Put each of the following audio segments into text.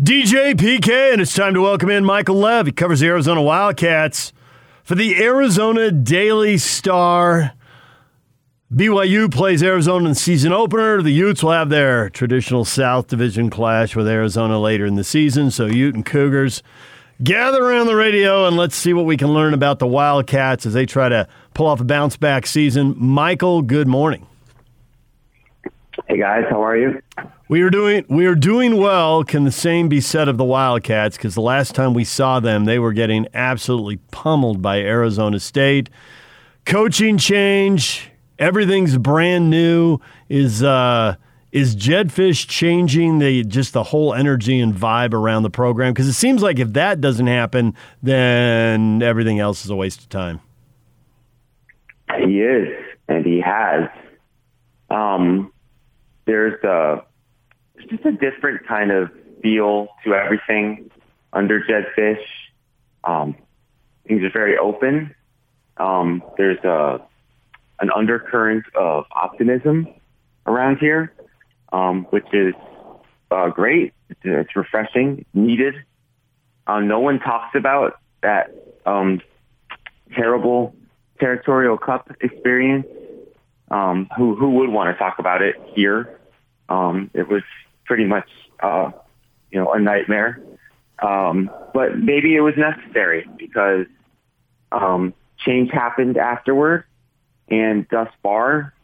DJ PK, and it's time to welcome in Michael Lev. He covers the Arizona Wildcats for the Arizona Daily Star. BYU plays Arizona in the season opener. The Utes will have their traditional South Division clash with Arizona later in the season. So, Ute and Cougars gather around the radio and let's see what we can learn about the Wildcats as they try to pull off a bounce back season. Michael, good morning. Hey guys, how are you? We are doing we are doing well. Can the same be said of the Wildcats? Because the last time we saw them, they were getting absolutely pummeled by Arizona State. Coaching change, everything's brand new. Is uh, is Jedd Fisch changing the just the whole energy and vibe around the program? Because it seems like if that doesn't happen, then everything else is a waste of time. He is, and he has. Um, there's a it's just a different kind of feel to everything under Jedd Fisch. Um, things are very open. Um, there's a an undercurrent of optimism around here, um, which is uh, great. It's, refreshing, needed. Uh, no one talks about that um, terrible territorial cup experience. Um, who who would want to talk about it here? Um, it was pretty much, uh, you know, a nightmare. Um, but maybe it was necessary because um, change happened afterward, and thus far,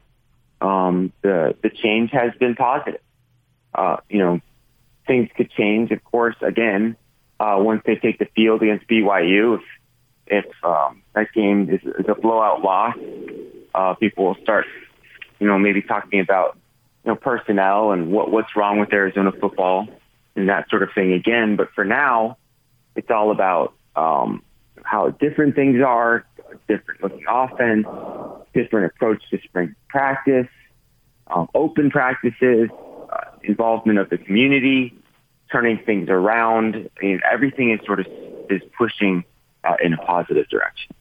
um, the the change has been positive. Uh, you know, things could change, of course, again uh, once they take the field against BYU. If if um, that game is, is a blowout loss, uh, people will start, you know, maybe talking about you know, personnel and what, what's wrong with Arizona football and that sort of thing again. But for now, it's all about um, how different things are, different looking offense, different approach to spring practice, um, open practices, uh, involvement of the community, turning things around. I mean, everything is sort of is pushing uh, in a positive direction.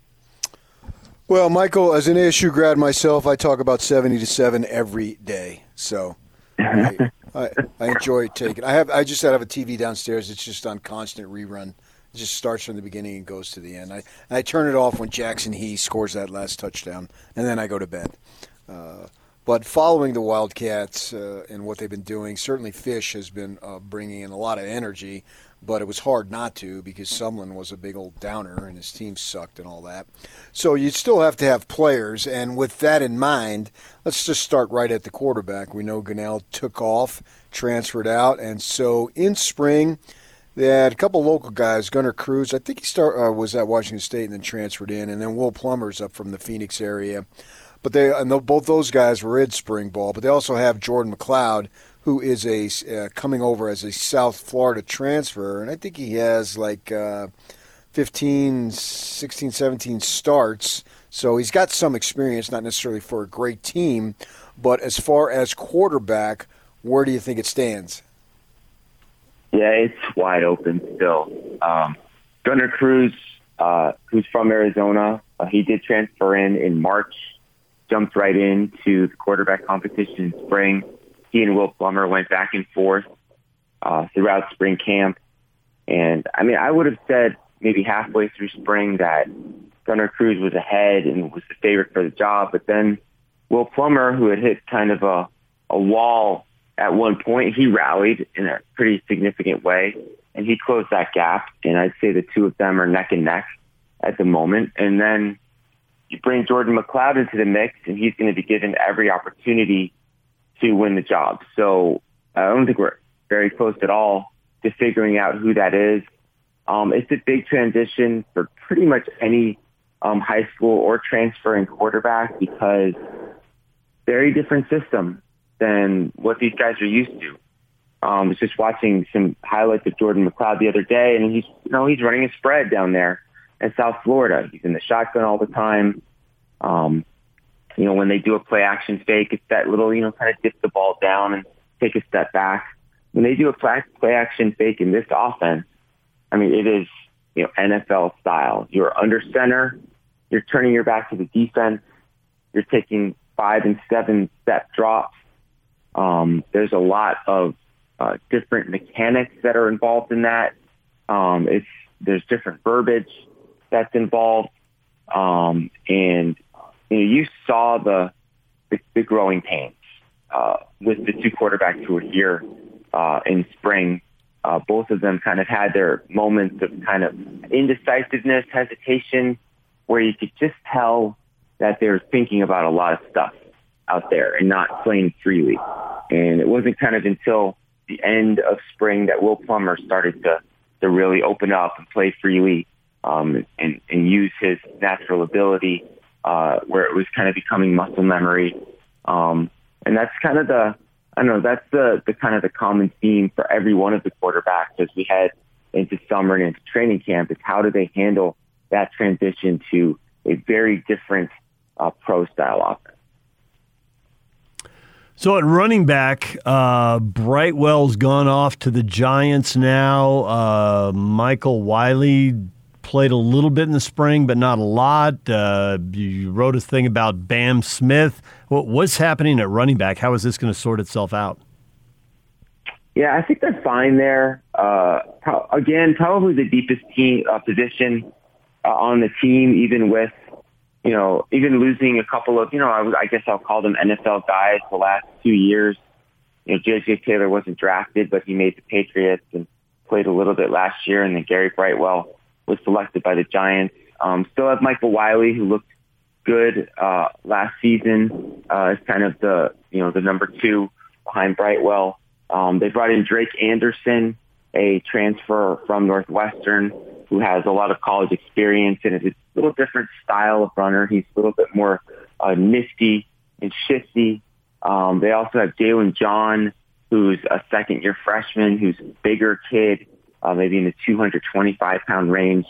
Well, Michael, as an ASU grad myself, I talk about seventy to seven every day. So I, I, I enjoy taking. I have. I just have a TV downstairs. It's just on constant rerun. It just starts from the beginning and goes to the end. I I turn it off when Jackson He scores that last touchdown, and then I go to bed. Uh, but following the Wildcats uh, and what they've been doing, certainly Fisch has been uh, bringing in a lot of energy but it was hard not to because Sumlin was a big old downer and his team sucked and all that. So you still have to have players, and with that in mind, let's just start right at the quarterback. We know Gunnell took off, transferred out, and so in spring. They had a couple local guys, Gunnar Cruz. I think he start uh, was at Washington State and then transferred in, and then Will Plummer's up from the Phoenix area. But they and both those guys were in spring ball. But they also have Jordan McCloud, who is a uh, coming over as a South Florida transfer, and I think he has like uh, 15, 16, 17 starts. So he's got some experience, not necessarily for a great team, but as far as quarterback, where do you think it stands? Yeah, it's wide open still. Um, Gunnar Cruz, uh, who's from Arizona, uh, he did transfer in in March, jumped right into the quarterback competition in spring he and Will Plummer went back and forth uh, throughout spring camp. And I mean, I would have said maybe halfway through spring that Gunnar Cruz was ahead and was the favorite for the job. But then Will Plummer, who had hit kind of a, a wall at one point, he rallied in a pretty significant way and he closed that gap. And I'd say the two of them are neck and neck at the moment. And then you bring Jordan McCloud into the mix and he's going to be given every opportunity to win the job. So I don't think we're very close at all to figuring out who that is. Um, it's a big transition for pretty much any um, high school or transferring quarterback because very different system than what these guys are used to. Um, I was just watching some highlights of Jordan McCloud the other day, and he's you know he's running a spread down there in South Florida. He's in the shotgun all the time. Um, you know, when they do a play action fake, it's that little, you know, kind of dip the ball down and take a step back. When they do a play, action fake in this offense, I mean, it is, you know, NFL style. You're under center. You're turning your back to the defense. You're taking five and seven step drops. Um, there's a lot of uh, different mechanics that are involved in that. Um, it's there's different verbiage that's involved, um, and you, know, you saw the, the, the growing pains uh, with the two quarterbacks who were here uh, in spring. Uh, both of them kind of had their moments of kind of indecisiveness, hesitation, where you could just tell that they're thinking about a lot of stuff out there and not playing freely. And it wasn't kind of until the end of spring that Will Plummer started to to really open up and play freely um, and, and use his natural ability uh, where it was kind of becoming muscle memory. Um, and that's kind of the, I don't know, that's the, the kind of the common theme for every one of the quarterbacks as we head into summer and into training camp is how do they handle that transition to a very different uh, pro style offense. So at running back, uh, Brightwell's gone off to the Giants now. Uh, Michael Wiley played a little bit in the spring, but not a lot. Uh, you wrote a thing about Bam Smith. What, what's happening at running back? How is this going to sort itself out? Yeah, I think they're fine there. Uh, again, probably the deepest team uh, position uh, on the team, even with you know, even losing a couple of, you know, I, I guess I'll call them NFL guys the last two years. You know, J.J. Taylor wasn't drafted, but he made the Patriots and played a little bit last year. And then Gary Brightwell was selected by the Giants. Um, still have Michael Wiley, who looked good uh, last season uh, as kind of the, you know, the number two behind Brightwell. Um, they brought in Drake Anderson, a transfer from Northwestern, who has a lot of college experience and is a little different style of runner. He's a little bit more uh, nifty and shifty. Um, they also have Jalen John, who's a second year freshman, who's a bigger kid, uh, maybe in the 225 pound range,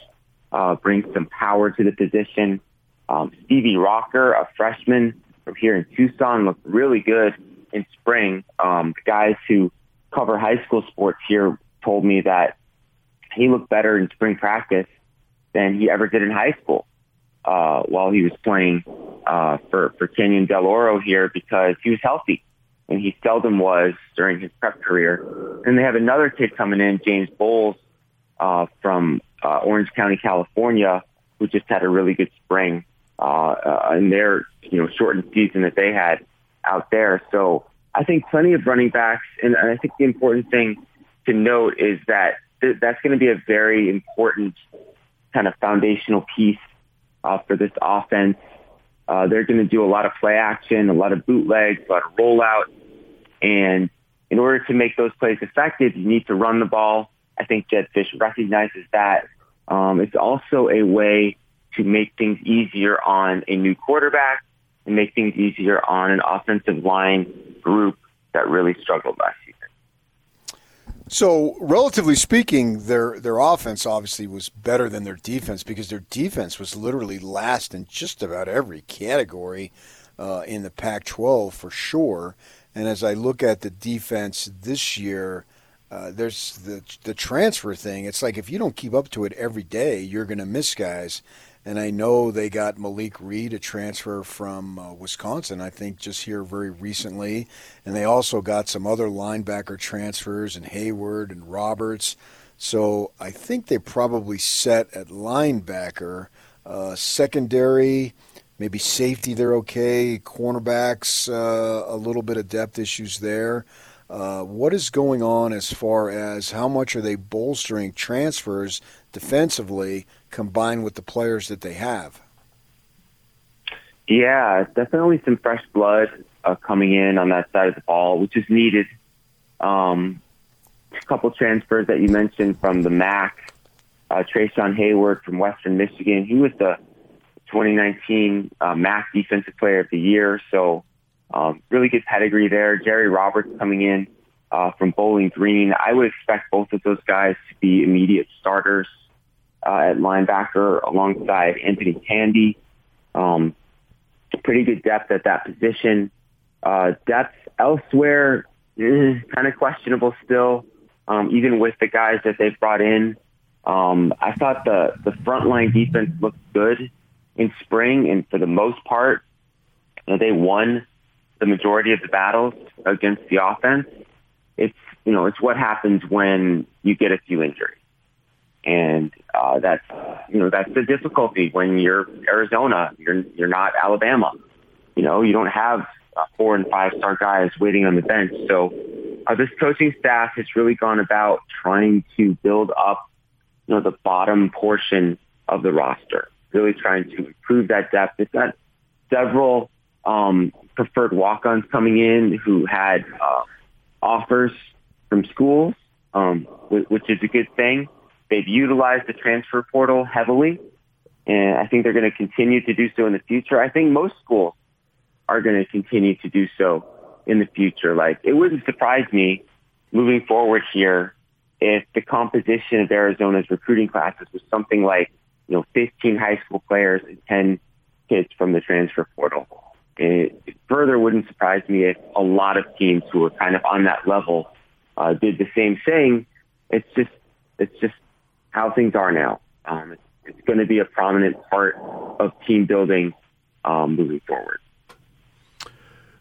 uh, brings some power to the position. Um, Stevie Rocker, a freshman from here in Tucson, looked really good in spring. Um, the guys who cover high school sports here told me that he looked better in spring practice than he ever did in high school uh, while he was playing uh, for for Canyon Del Oro here because he was healthy and he seldom was during his prep career. And they have another kid coming in, James Bowles uh, from uh, Orange County, California, who just had a really good spring uh, uh, in their you know shortened season that they had out there. So I think plenty of running backs, and I think the important thing to note is that th- that's going to be a very important kind of foundational piece uh, for this offense. Uh, they're going to do a lot of play action, a lot of bootlegs, a lot of rollout. And in order to make those plays effective, you need to run the ball. I think Jedd Fisch recognizes that. Um, it's also a way to make things easier on a new quarterback and make things easier on an offensive line group that really struggled last year. So, relatively speaking, their their offense obviously was better than their defense because their defense was literally last in just about every category uh, in the Pac-12 for sure. And as I look at the defense this year, uh, there's the the transfer thing. It's like if you don't keep up to it every day, you're going to miss guys. And I know they got Malik Reed, a transfer from uh, Wisconsin, I think just here very recently. And they also got some other linebacker transfers and Hayward and Roberts. So I think they probably set at linebacker. Uh, secondary, maybe safety, they're okay. Cornerbacks, uh, a little bit of depth issues there. Uh, what is going on as far as how much are they bolstering transfers defensively combined with the players that they have? Yeah, definitely some fresh blood uh, coming in on that side of the ball, which is needed. Um, a couple transfers that you mentioned from the MAC, uh, Treshaun Hayward from Western Michigan. He was the 2019 uh, MAC Defensive Player of the Year, so um, really good pedigree there. Jerry Roberts coming in uh, from Bowling Green. I would expect both of those guys to be immediate starters uh, at linebacker alongside Anthony Pandy. Um, pretty good depth at that position. Uh, depth elsewhere is kind of questionable still, um, even with the guys that they've brought in. Um, I thought the, the frontline defense looked good in spring, and for the most part, you know, they won the majority of the battles against the offense. It's you know, it's what happens when you get a few injuries. And uh, that's, you know, that's the difficulty when you're Arizona. You're, you're not Alabama. You know, you don't have uh, four and five star guys waiting on the bench. So uh, this coaching staff has really gone about trying to build up, you know, the bottom portion of the roster, really trying to improve that depth. It's got several um, preferred walk-ons coming in who had uh, offers from schools, um, which is a good thing. They've utilized the transfer portal heavily, and I think they're going to continue to do so in the future. I think most schools are going to continue to do so in the future. Like it wouldn't surprise me moving forward here if the composition of Arizona's recruiting classes was something like, you know, 15 high school players and 10 kids from the transfer portal. It, further wouldn't surprise me if a lot of teams who are kind of on that level uh, did the same thing. It's just it's just how things are now. Um, it's, it's going to be a prominent part of team building um, moving forward.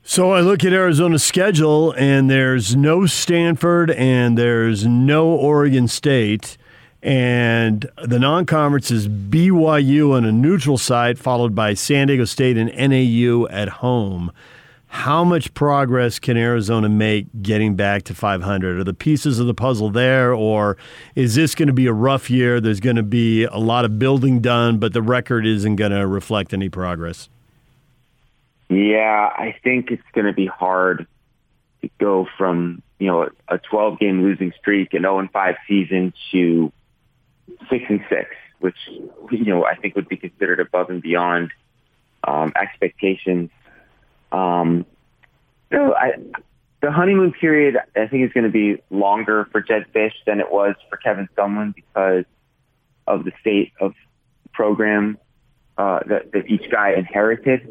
So I look at Arizona's schedule, and there's no Stanford and there's no Oregon State. And the non conference is BYU on a neutral site, followed by San Diego State and NAU at home. How much progress can Arizona make getting back to 500? Are the pieces of the puzzle there, or is this going to be a rough year? There's going to be a lot of building done, but the record isn't going to reflect any progress. Yeah, I think it's going to be hard to go from you know a 12 game losing streak, an 0 and 5 season to six and six, which you know I think would be considered above and beyond um, expectations. Um, so I, the honeymoon period, I think, is going to be longer for Jedd Fisch than it was for Kevin Sumlin because of the state of program uh, that, that each guy inherited.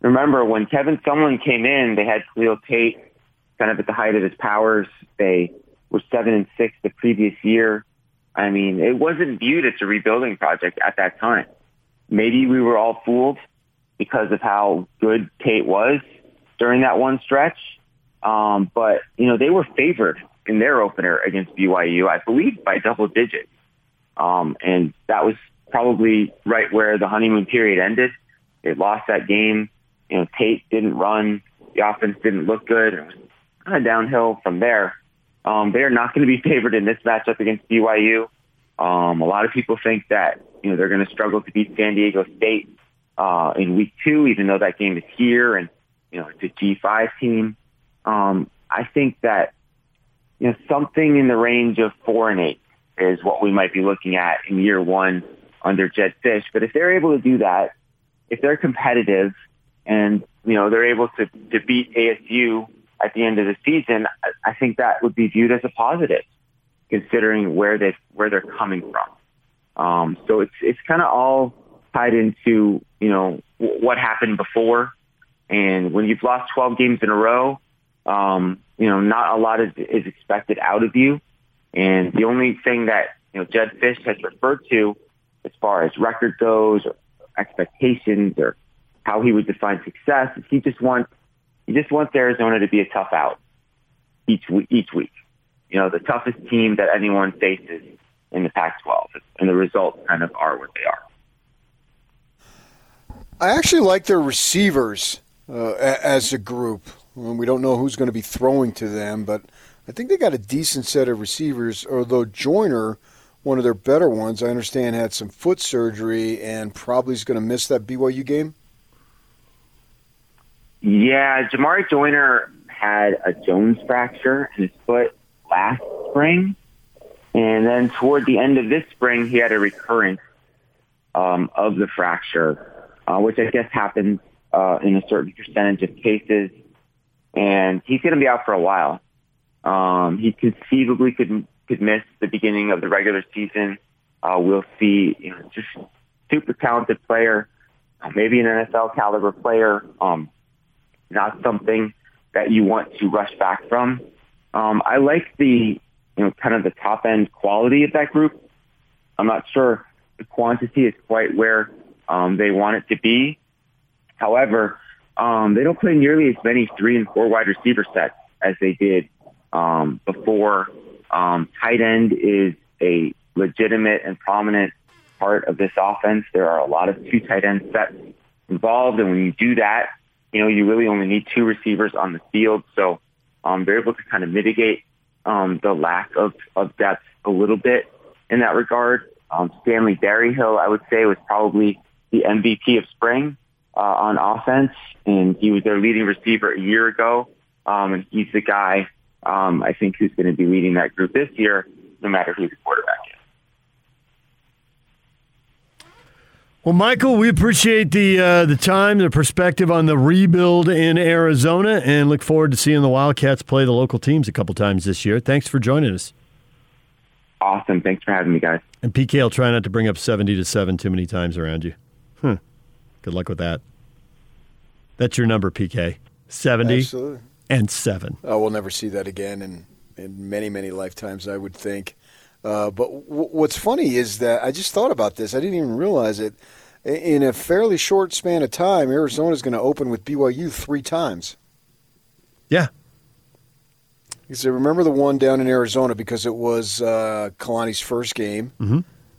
Remember, when Kevin Sumlin came in, they had Khalil Tate kind of at the height of his powers. They were seven and six the previous year. I mean, it wasn't viewed as a rebuilding project at that time. Maybe we were all fooled because of how good Tate was during that one stretch. Um, but, you know, they were favored in their opener against BYU, I believe by double digits. Um, and that was probably right where the honeymoon period ended. They lost that game. You know, Tate didn't run. The offense didn't look good. It was kind of downhill from there. Um, they are not going to be favored in this matchup against BYU. Um, a lot of people think that, you know, they're going to struggle to beat San Diego State uh, in week two, even though that game is here and, you know, it's a G5 team. Um, I think that, you know, something in the range of four and eight is what we might be looking at in year one under Jedd Fisch. But if they're able to do that, if they're competitive and, you know, they're able to, to beat ASU at the end of the season, I, I think that would be viewed as a positive considering where they where they're coming from. Um, so it's it's kind of all tied into you know w- what happened before, and when you've lost 12 games in a row, um, you know not a lot is, is expected out of you, and the only thing that you know Jedd Fisch has referred to as far as record goes or expectations or how he would define success is he just wants he just wants Arizona to be a tough out each each week you know, the toughest team that anyone faces in the Pac-12, and the results kind of are what they are. I actually like their receivers uh, as a group. We don't know who's going to be throwing to them, but I think they got a decent set of receivers. Although Joiner, one of their better ones, I understand had some foot surgery and probably is going to miss that BYU game. Yeah, Jamarye Joiner had a Jones fracture in his foot last spring. And then toward the end of this spring, he had a recurrence um, of the fracture, uh, which I guess happens uh, in a certain percentage of cases. And he's going to be out for a while. Um, he conceivably could could miss the beginning of the regular season. Uh, we'll see, you know, just super talented player, uh, maybe an NFL caliber player. Um, not something that you want to rush back from. Um, I like the, you know, kind of the top end quality of that group. I'm not sure the quantity is quite where um, they want it to be. However, um, they don't play nearly as many three and four wide receiver sets as they did um, before. Um, tight end is a legitimate and prominent part of this offense. There are a lot of two tight end sets involved, and when you do that, you know you really only need two receivers on the field. So um, they're able to kind of mitigate um, the lack of, of depth a little bit in that regard. Um, Stanley Berryhill, I would say, was probably the MVP of spring uh, on offense, and he was their leading receiver a year ago. Um, and he's the guy um, I think who's going to be leading that group this year, no matter who the quarterback is. Well, Michael, we appreciate the uh, the time, the perspective on the rebuild in Arizona, and look forward to seeing the Wildcats play the local teams a couple times this year. Thanks for joining us. Awesome. Thanks for having me, guys. And PK I'll try not to bring up 70 to 7 too many times around you. Hmm. Good luck with that. That's your number, PK. 70 Absolutely. and 7. Oh, we'll never see that again in, in many, many lifetimes, I would think. Uh, but w- what's funny is that I just thought about this. I didn't even realize it. In a fairly short span of time, Arizona is going to open with BYU three times. Yeah. Because I remember the one down in Arizona because it was uh, Kalani's first game. Mm-hmm.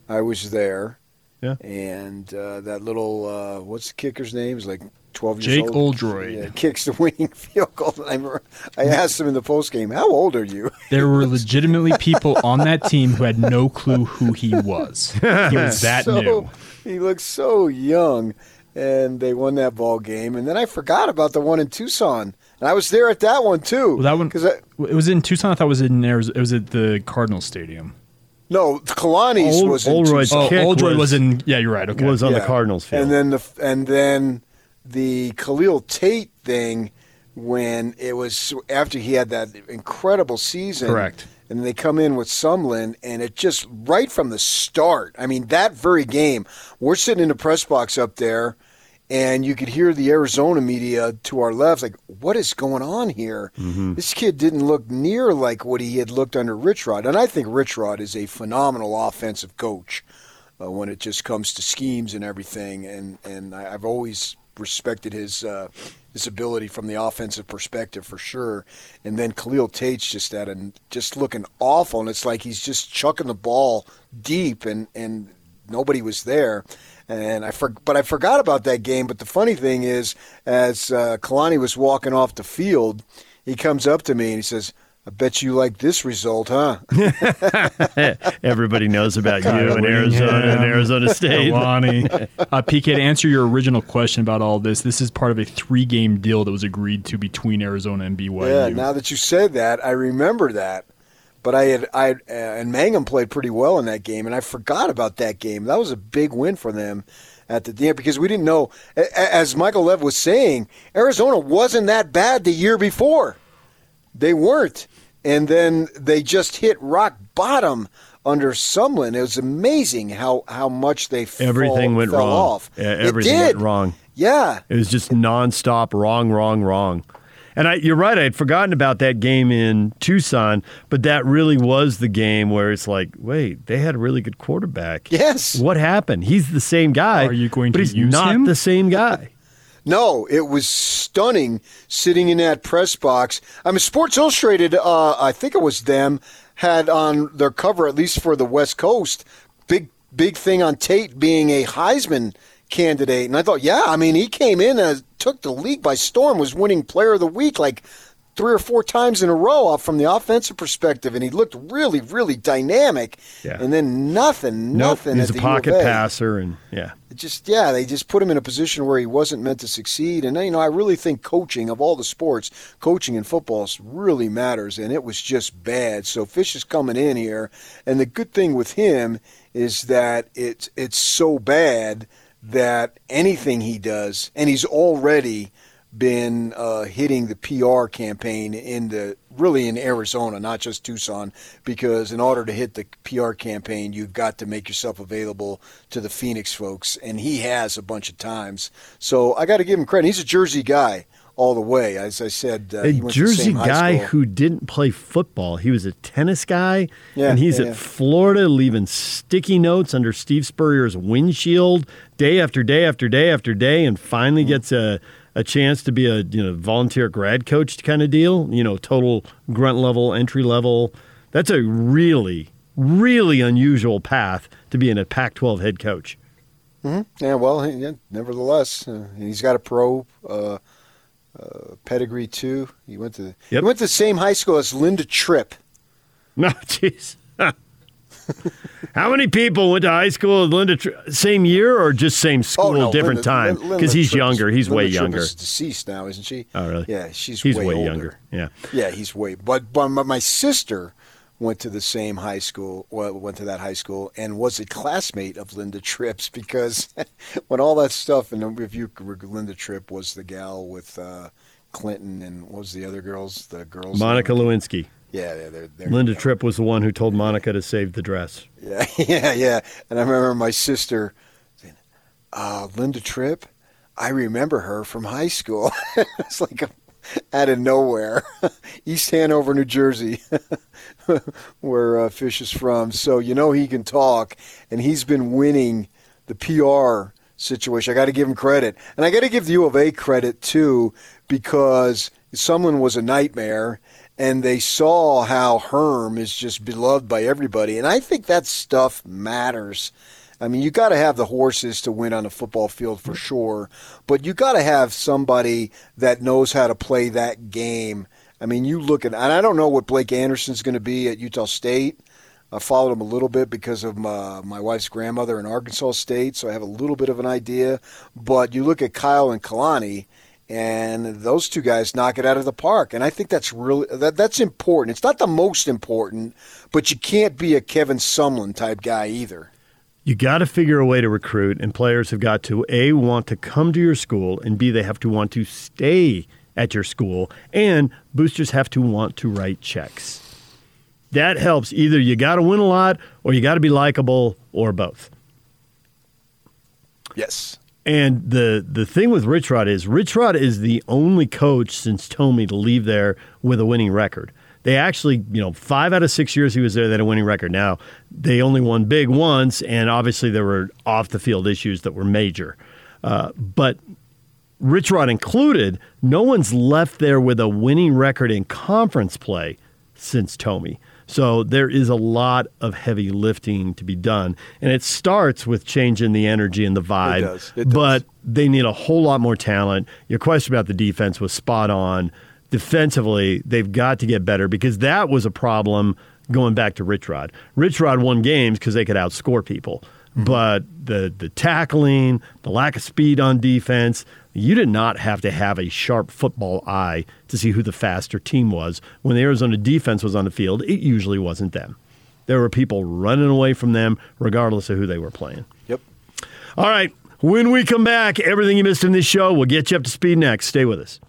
I was there. Yeah. And uh, that little, uh, what's the kicker's name? He's like 12 Jake years old. Oldroyd. Yeah, kicks the winning field goal. I, remember, I asked him in the post game, How old are you? There were legitimately people on that team who had no clue who he was. He was that so, new. He looked so young. And they won that ball game. And then I forgot about the one in Tucson. And I was there at that one too. Well, that one Because I, it was in Tucson. I thought it was in Arizona. It was at the Cardinal Stadium. no, Kalani's Old- was in Oldroyd's Tucson. Oh, kick Oldroyd was- was, in. Yeah, you're right. Okay. Was on the Cardinals field. And then the and then the Khalil Tate thing when it was after he had that incredible season. Correct. And they come in with Sumlin, and it just right from the start. I mean, that very game, we're sitting in the press box up there, and you could hear the Arizona media to our left, like, "What is going on here? This kid didn't look near like what he had looked under Rich Rod." And I think Rich Rod is a phenomenal offensive coach uh, when it just comes to schemes and everything. And and I've always respected his uh, his ability from the offensive perspective for sure. And then Khalil Tate's just at a, just looking awful, and it's like he's just chucking the ball deep, and and nobody was there. And I for, but I forgot about that game. But the funny thing is, as uh, Kalani was walking off the field, he comes up to me and he says. I bet you like this result, huh? Everybody knows about you Kyle in Arizona and Arizona State. Kalani. uh, PK, to answer your original question about all this, this is part of a three-game deal that was agreed to between Arizona and BYU. Yeah, now that you said that, I remember that. But I had I uh, and Mangum played pretty well in that game, and I forgot about that game. That was a big win for them at the end because we didn't know. a- a- As Michael Lev was saying, Arizona wasn't that bad the year before. They weren't, and then they just hit rock bottom under Sumlin. It was amazing how how much they Everything fall- went fell wrong. off. Yeah, It everything did. went wrong. Yeah, It was just nonstop wrong, wrong, wrong. And I, you're right. I had forgotten about that game in Tucson, but that really was the game where it's like, wait, they had a really good quarterback. Yes. What happened? He's the same guy. Are you going but to he's use not him? the same guy. No, it was stunning sitting in that press box. I mean, Sports Illustrated, uh, I think it was them, had on their cover, at least for the West Coast, big big thing on Tate being a Heisman candidate. And I thought, yeah, I mean, he came in and took the league by storm, was winning Player of the Week like three or four times in a row off from the offensive perspective, and he looked really, really dynamic. Yeah. And then nothing, nothing. Nope. He's at a pocket passer, and yeah. it just yeah they just put him in a position where he wasn't meant to succeed and you know i really think coaching of all the sports coaching in football really matters and it was just bad so Fisch is coming in here and the good thing with him is that it's it's so bad that anything he does and he's already been uh, hitting the PR campaign in the really in Arizona, not just Tucson, because in order to hit the PR campaign, you've got to make yourself available to the Phoenix folks, and he has a bunch of times. So I got to give him credit. He's a Jersey guy all the way. As I said, uh, a he went to the Jersey guy who didn't play football. He was a tennis guy, Yeah, and he's yeah, at yeah. Florida leaving sticky notes under Steve Spurrier's windshield day after day after day after day, and Mm-hmm. finally gets a, a chance to be a you know volunteer grad coach kind of deal. You know, total grunt level, entry level. That's a really, really unusual path to being a Pac-12 head coach. Mm-hmm. Yeah, well, yeah, nevertheless, uh, he's got a pro uh, uh, pedigree too. He went to yep. he went to the same high school as Linda Tripp. No, jeez. How many people went to high school with Linda? Tri- same year or just same school, oh, no, different Linda, time? Because he's younger. He's Linda way Tripp younger. Is deceased now, isn't she? Oh, really? Yeah, she's he's way, way younger. Yeah, yeah, he's way. But but my sister went to the same high school, well, went to that high school, and was a classmate of Linda Tripp's because when all that stuff, and if you Linda Tripp was the gal with uh, Clinton, and what was the other girls? The girls, Monica Lewinsky. Yeah, they're, they're, Linda Tripp was the one who told Monica to save the dress. Yeah, yeah, yeah. And I remember my sister saying, uh, Linda Tripp, I remember her from high school. it's like a, out of nowhere. East Hanover, New Jersey, where uh, Fisch is from. So you know he can talk, and he's been winning the PR situation. I got to give him credit. And I got to give the U of A credit, too, because Sumlin was a nightmare and they saw how Herm is just beloved by everybody. And I think that stuff matters. I mean, you got to have the horses to win on a football field for sure, but you got to have somebody that knows how to play that game. I mean, you look at, and I don't know what Blake Anderson's going to be at Utah State. I followed him a little bit because of my, my wife's grandmother in Arkansas State, so I have a little bit of an idea. But you look at Kyle and Kalani, and those two guys knock it out of the park. And I think that's really that, that's important. It's not the most important, but you can't be a Kevin Sumlin type guy either. You got to figure a way to recruit, and players have got to a want to come to your school, and b they have to want to stay at your school, and boosters have to want to write checks. That helps. Either you got to win a lot, or you got to be likable, or both. Yes. And the the thing with Rich Rod is Rich Rod is the only coach since Tomey to leave there with a winning record. They actually, you know, five out of six years he was there, they had a winning record. Now they only won big once, and obviously there were off the field issues that were major. Uh, but Rich Rod included, no one's left there with a winning record in conference play since Tomey. So there is a lot of heavy lifting to be done. And it starts with changing the energy and the vibe. It does. It does. But they need a whole lot more talent. Your question about the defense was spot on. Defensively, they've got to get better because that was a problem going back to Rich Rod. Rich Rod won games because they could outscore people. Mm-hmm. But the the tackling, the lack of speed on defense, you did not have to have a sharp football eye to see who the faster team was. When the Arizona defense was on the field, it usually wasn't them. There were people running away from them, regardless of who they were playing. Yep. All right. When we come back, everything you missed in this show, we'll get you up to speed next. Stay with us.